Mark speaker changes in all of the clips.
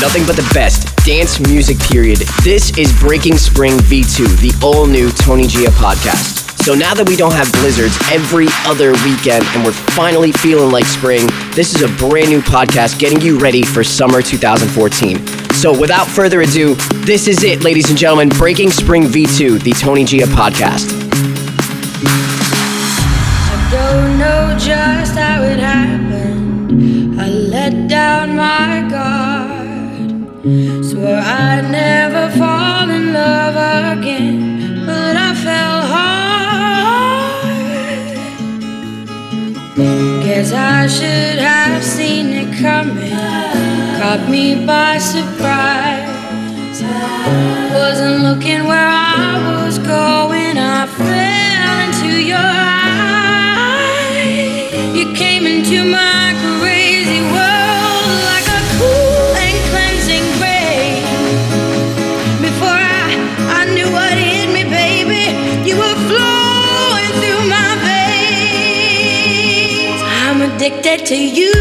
Speaker 1: Nothing but the best dance music period. This is Breaking Spring V2, the all new Tony Gia podcast. So now that we don't have blizzards every other weekend and we're finally feeling like spring, this is a brand new podcast getting you ready for summer 2014. So without further ado, this is it, ladies and gentlemen Breaking Spring V2, the Tony Gia podcast.
Speaker 2: I don't know just how it happened. Let down my guard. Swore I'd never fall in love again, but I fell hard. Guess I should have seen it coming. Caught me by surprise. Wasn't looking where I was going. I fell into your eyes. You came into my addicted to you,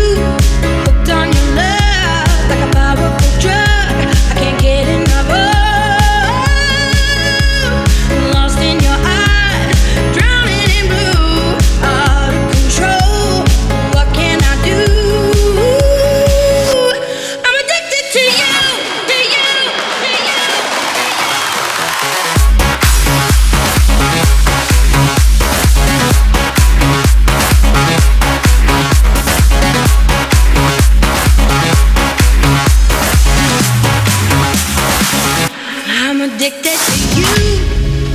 Speaker 2: addicted to you,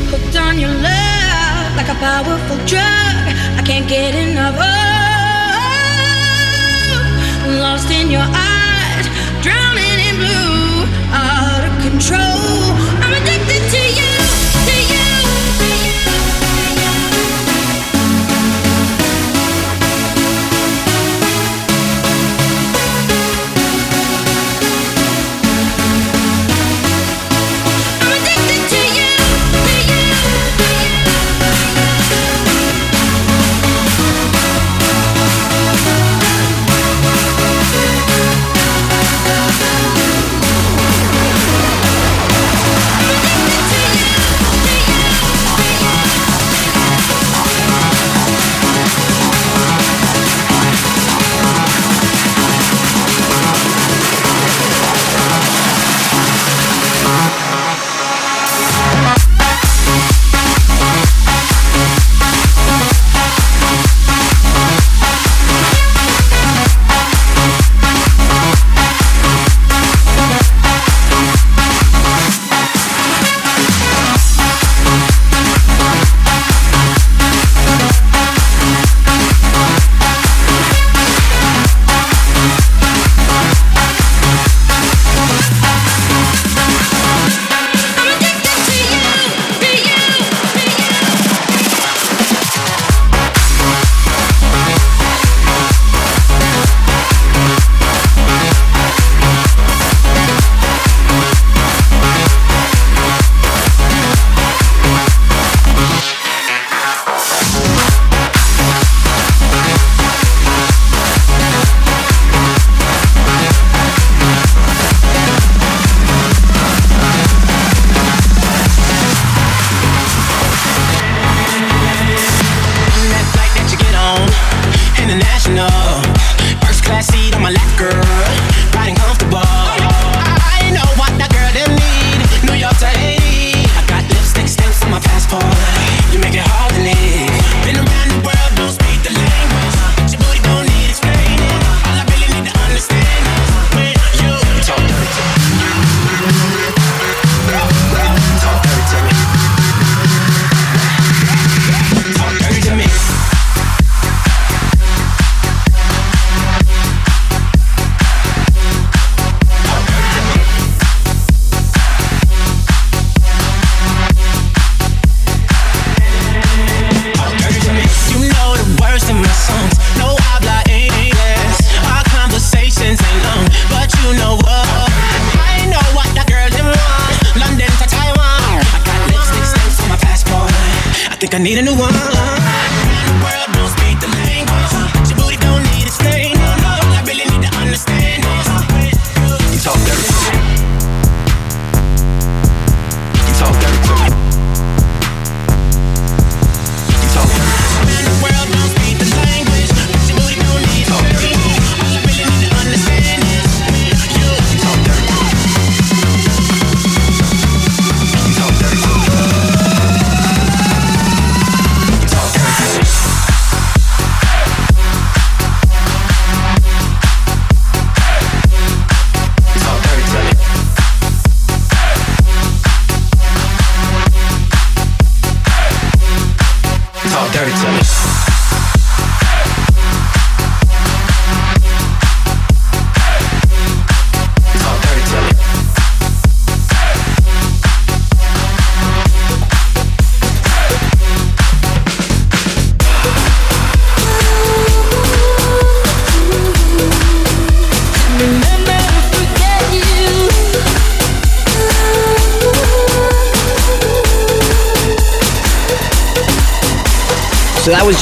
Speaker 2: hooked on your love like a powerful drug. I can't get enough of. Lost in your eyes, drowning in blue, out of control.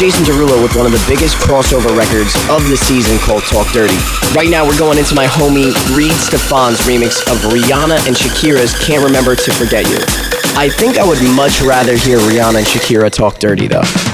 Speaker 3: Jason Derulo with one of the biggest crossover records of the season called Talk Dirty. Right now, we're going into my homie Reid Stefan's remix of Rihanna and Shakira's Can't Remember to Forget You. I think I would much rather hear Rihanna and Shakira talk dirty though.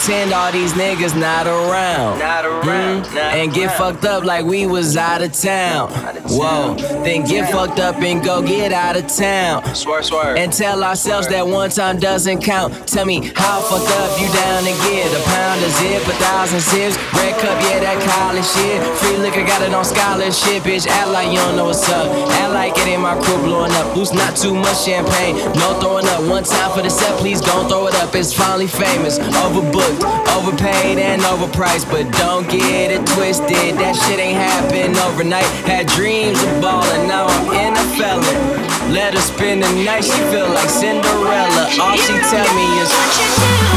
Speaker 4: Pretend all these niggas not around?
Speaker 1: Not around,
Speaker 4: Hmm?
Speaker 1: not
Speaker 4: and get
Speaker 1: around.
Speaker 4: fucked up like we was out of town. Whoa, then get fucked up and go get out of town.
Speaker 1: Swear, swear.
Speaker 4: And tell ourselves that one time doesn't count. Tell me how fucked up you down to get a pound of zip, a thousand zips. Red cup, yeah, that college shit. Free liquor, got it on scholarship, bitch. Act like you don't know what's up. Act like it ain't my crew blowing up. Boost not too much champagne. No throwing up. One time for the set, please don't throw it up. It's finally famous. Overbooked, overpaid, and overpriced. But don't get it twisted. That shit ain't happen overnight. Had dreams of ballin', now I'm in a felon. Let her spend the night, she feel like Cinderella. All she tell me is.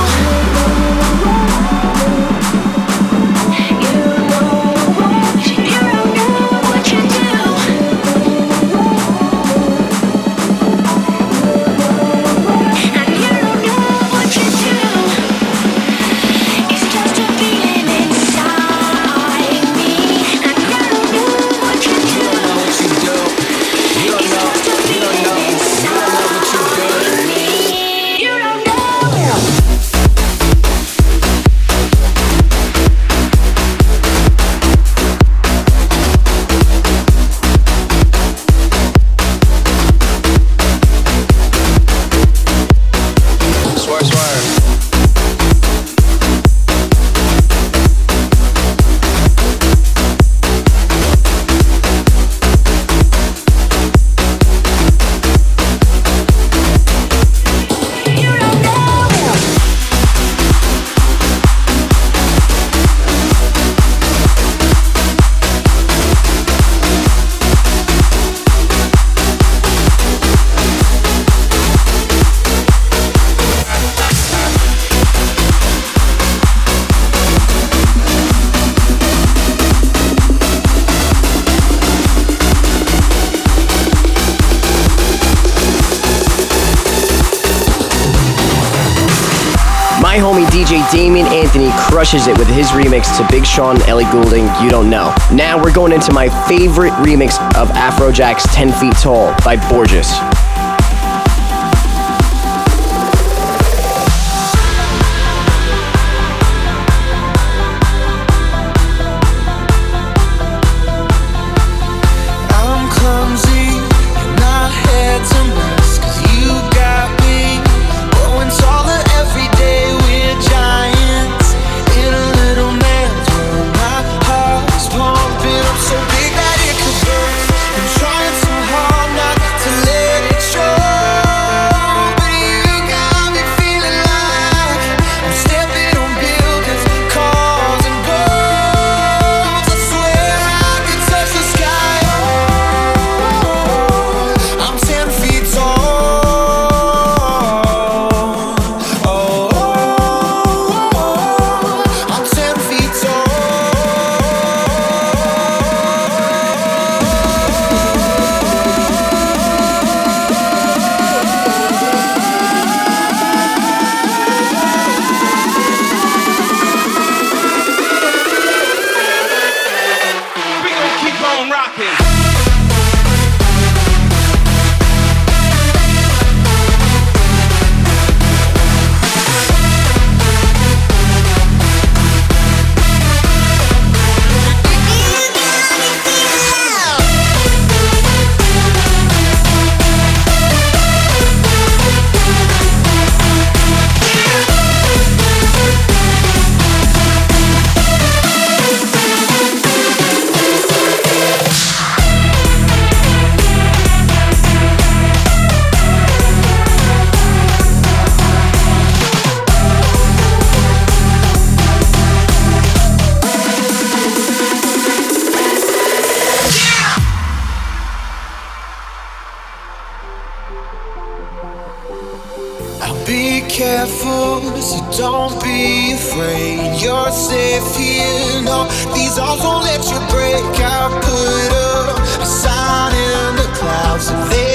Speaker 1: Crushes it with his remix to Big Sean Ellie Goulding, You Don't Know. Now we're going into my favorite remix of Afrojack's 10 Feet Tall by
Speaker 5: Borgeous. Careful, so don't be afraid. You're safe here. No, these arms won't let you break. I put up a sign in the clouds, so they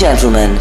Speaker 2: gentlemen,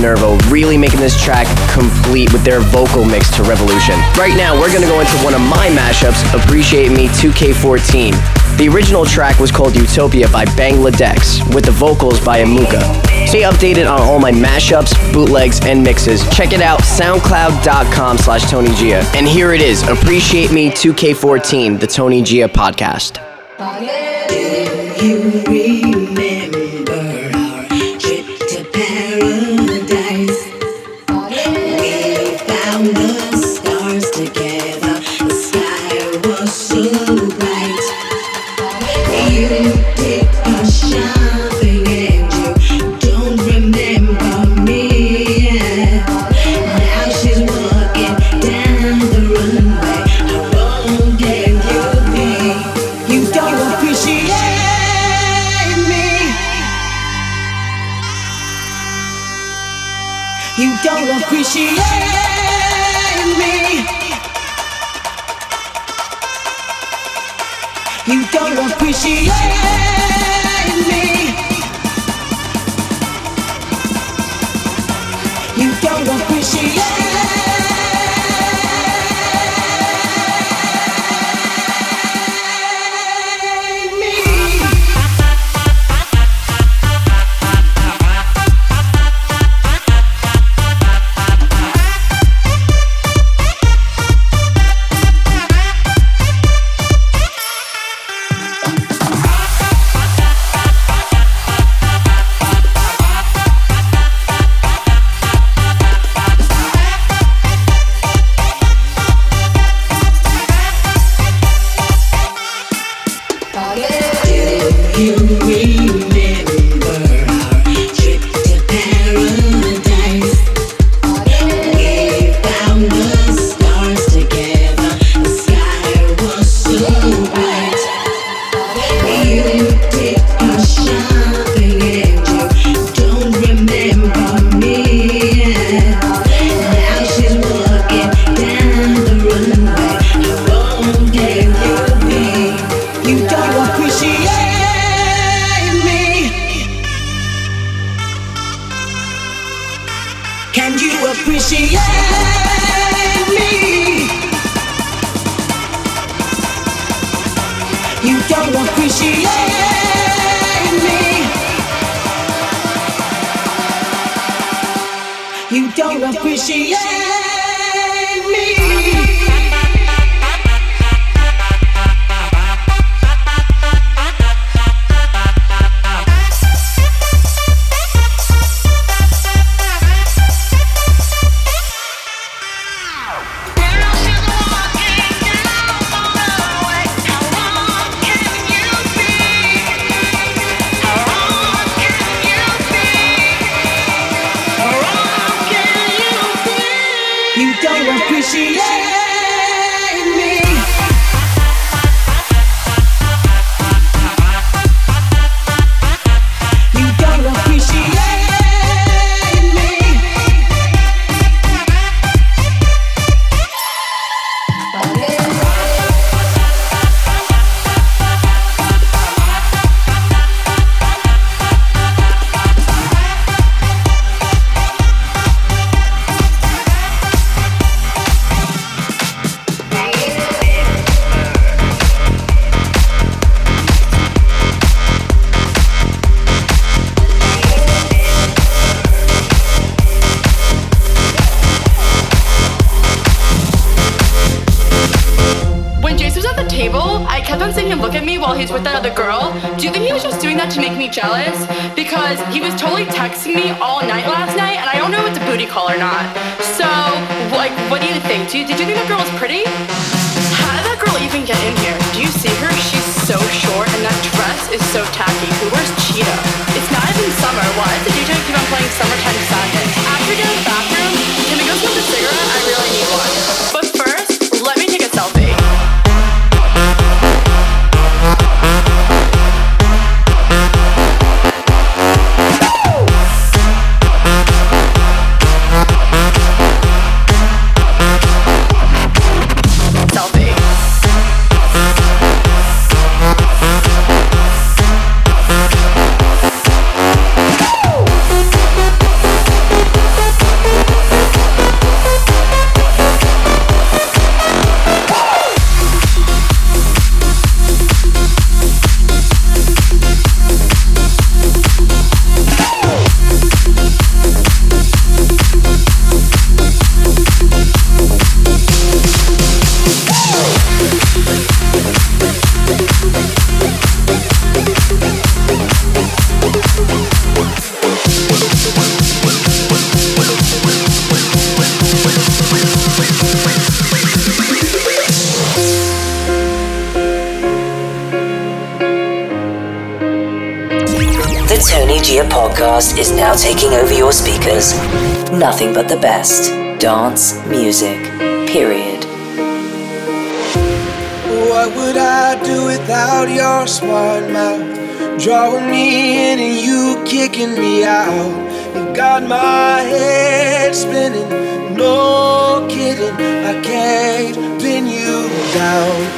Speaker 1: Nervo really making this track complete with their vocal mix to Revolution. Right now, we're gonna go into one of my mashups, Appreciate Me 2K14. The original track was called Utopia by Bangladesh, with the vocals by Amuka. Stay updated on all my mashups, bootlegs, and mixes. Check it out, soundcloud.com slash Tony Gia. And here it is, Appreciate Me 2K14, the Tony Gia podcast.
Speaker 6: Jealous? Because he was totally texting me all night last night, and I don't know if it's a booty call or not.
Speaker 2: Tony Gia podcast is now taking over your speakers. Nothing but the best dance music. Period.
Speaker 5: What would I do without your smart mouth? Drawing me in and you kicking me out. You got my head spinning, no kidding. I can't pin you down.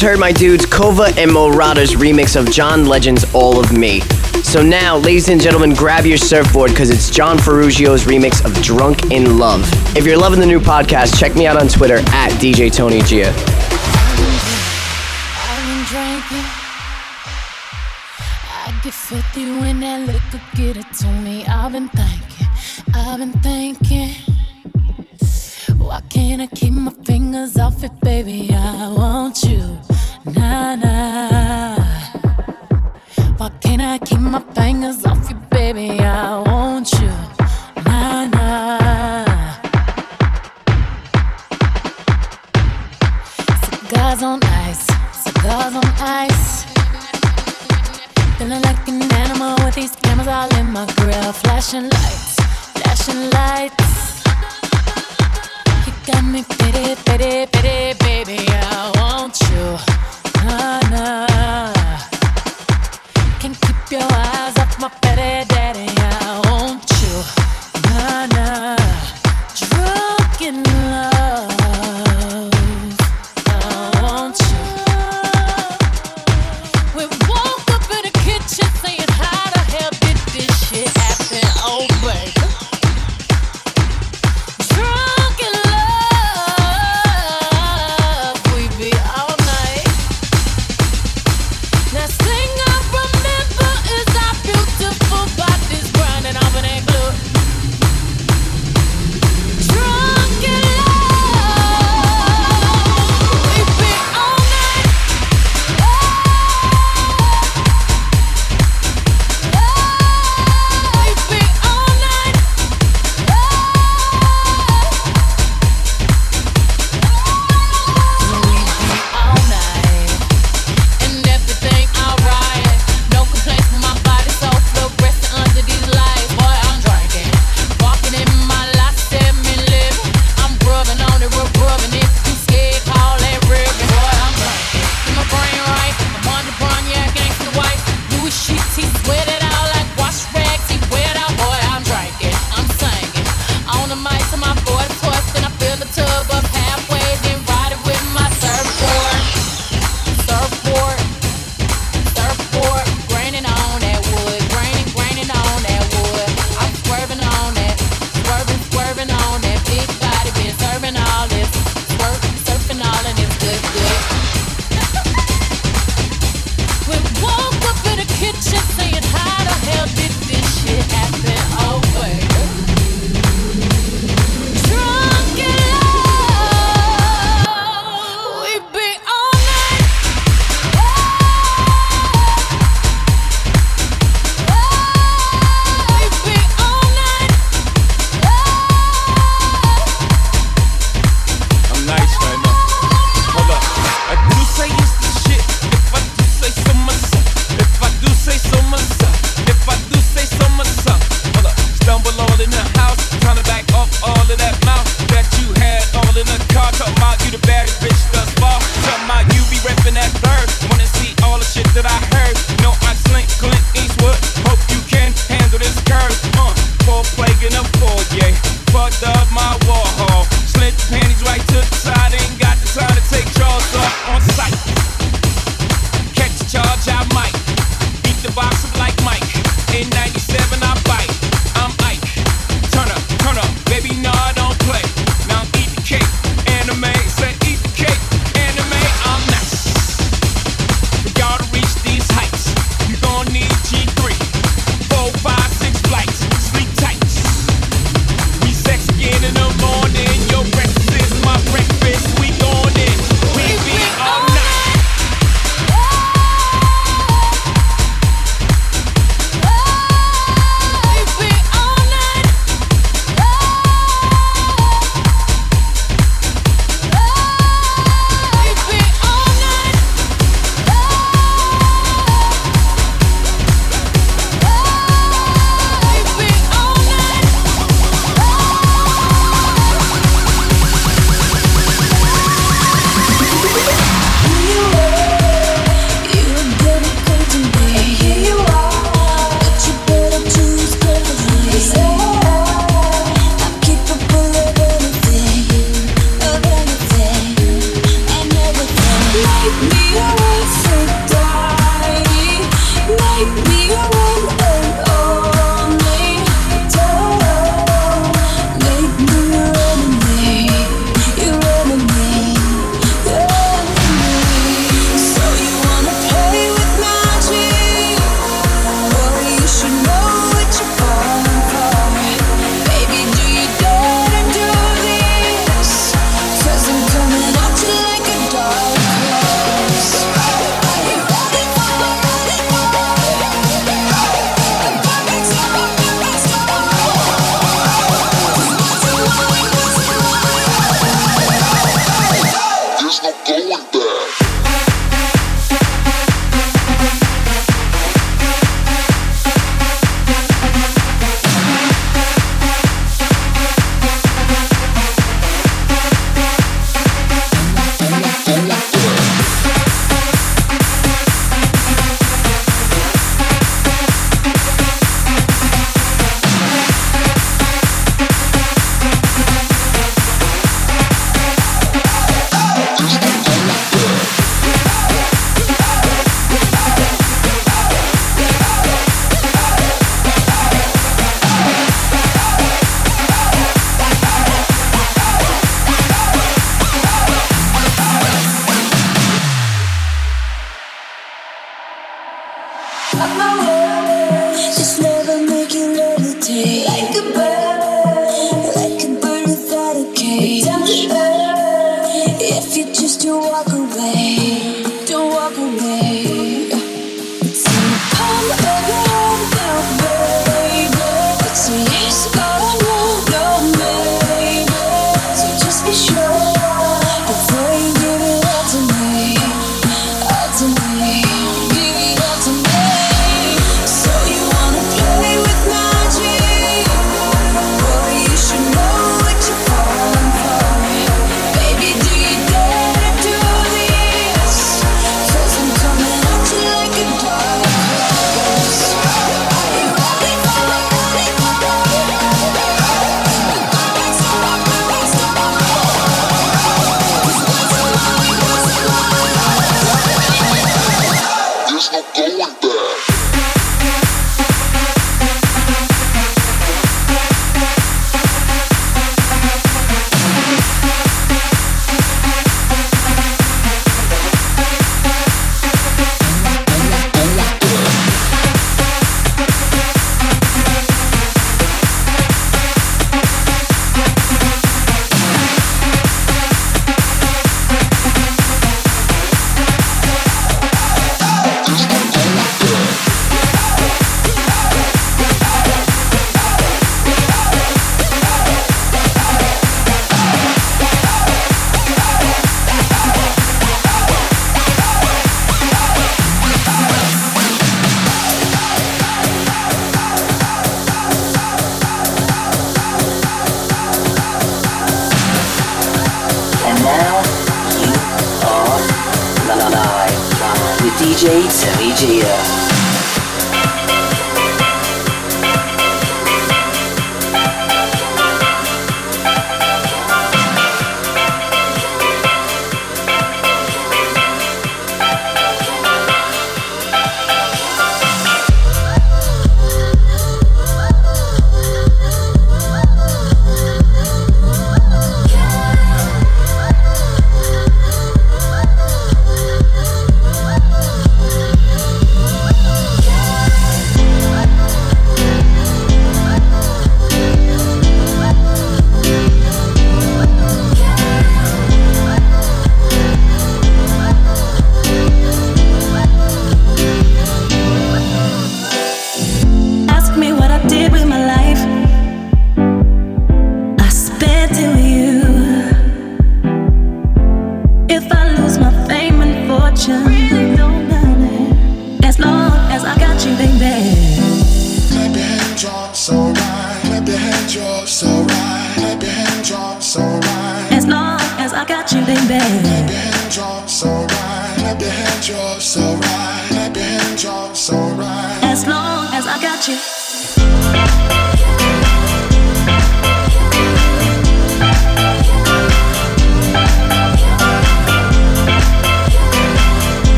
Speaker 1: just heard my dudes Kova and Morada's remix of John Legend's All of Me. So now, ladies and gentlemen, grab your surfboard because it's John Ferrugio's remix of Drunk in Love. If you're loving the new podcast, check me out on Twitter at DJ Tony Gia.
Speaker 7: filthy when to me. I've been thinking, I've been thinking. Why can't I keep my fingers off it, baby? I want you
Speaker 8: na
Speaker 9: na.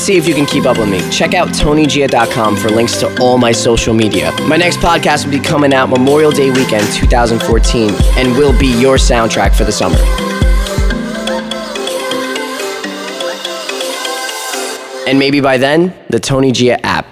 Speaker 9: Let's see if you can keep up with me. Check out TonyGia.com for links to all my social media. My next podcast will be coming out Memorial Day weekend 2014 and will be your soundtrack for the summer. And maybe by then, the Tony Gia app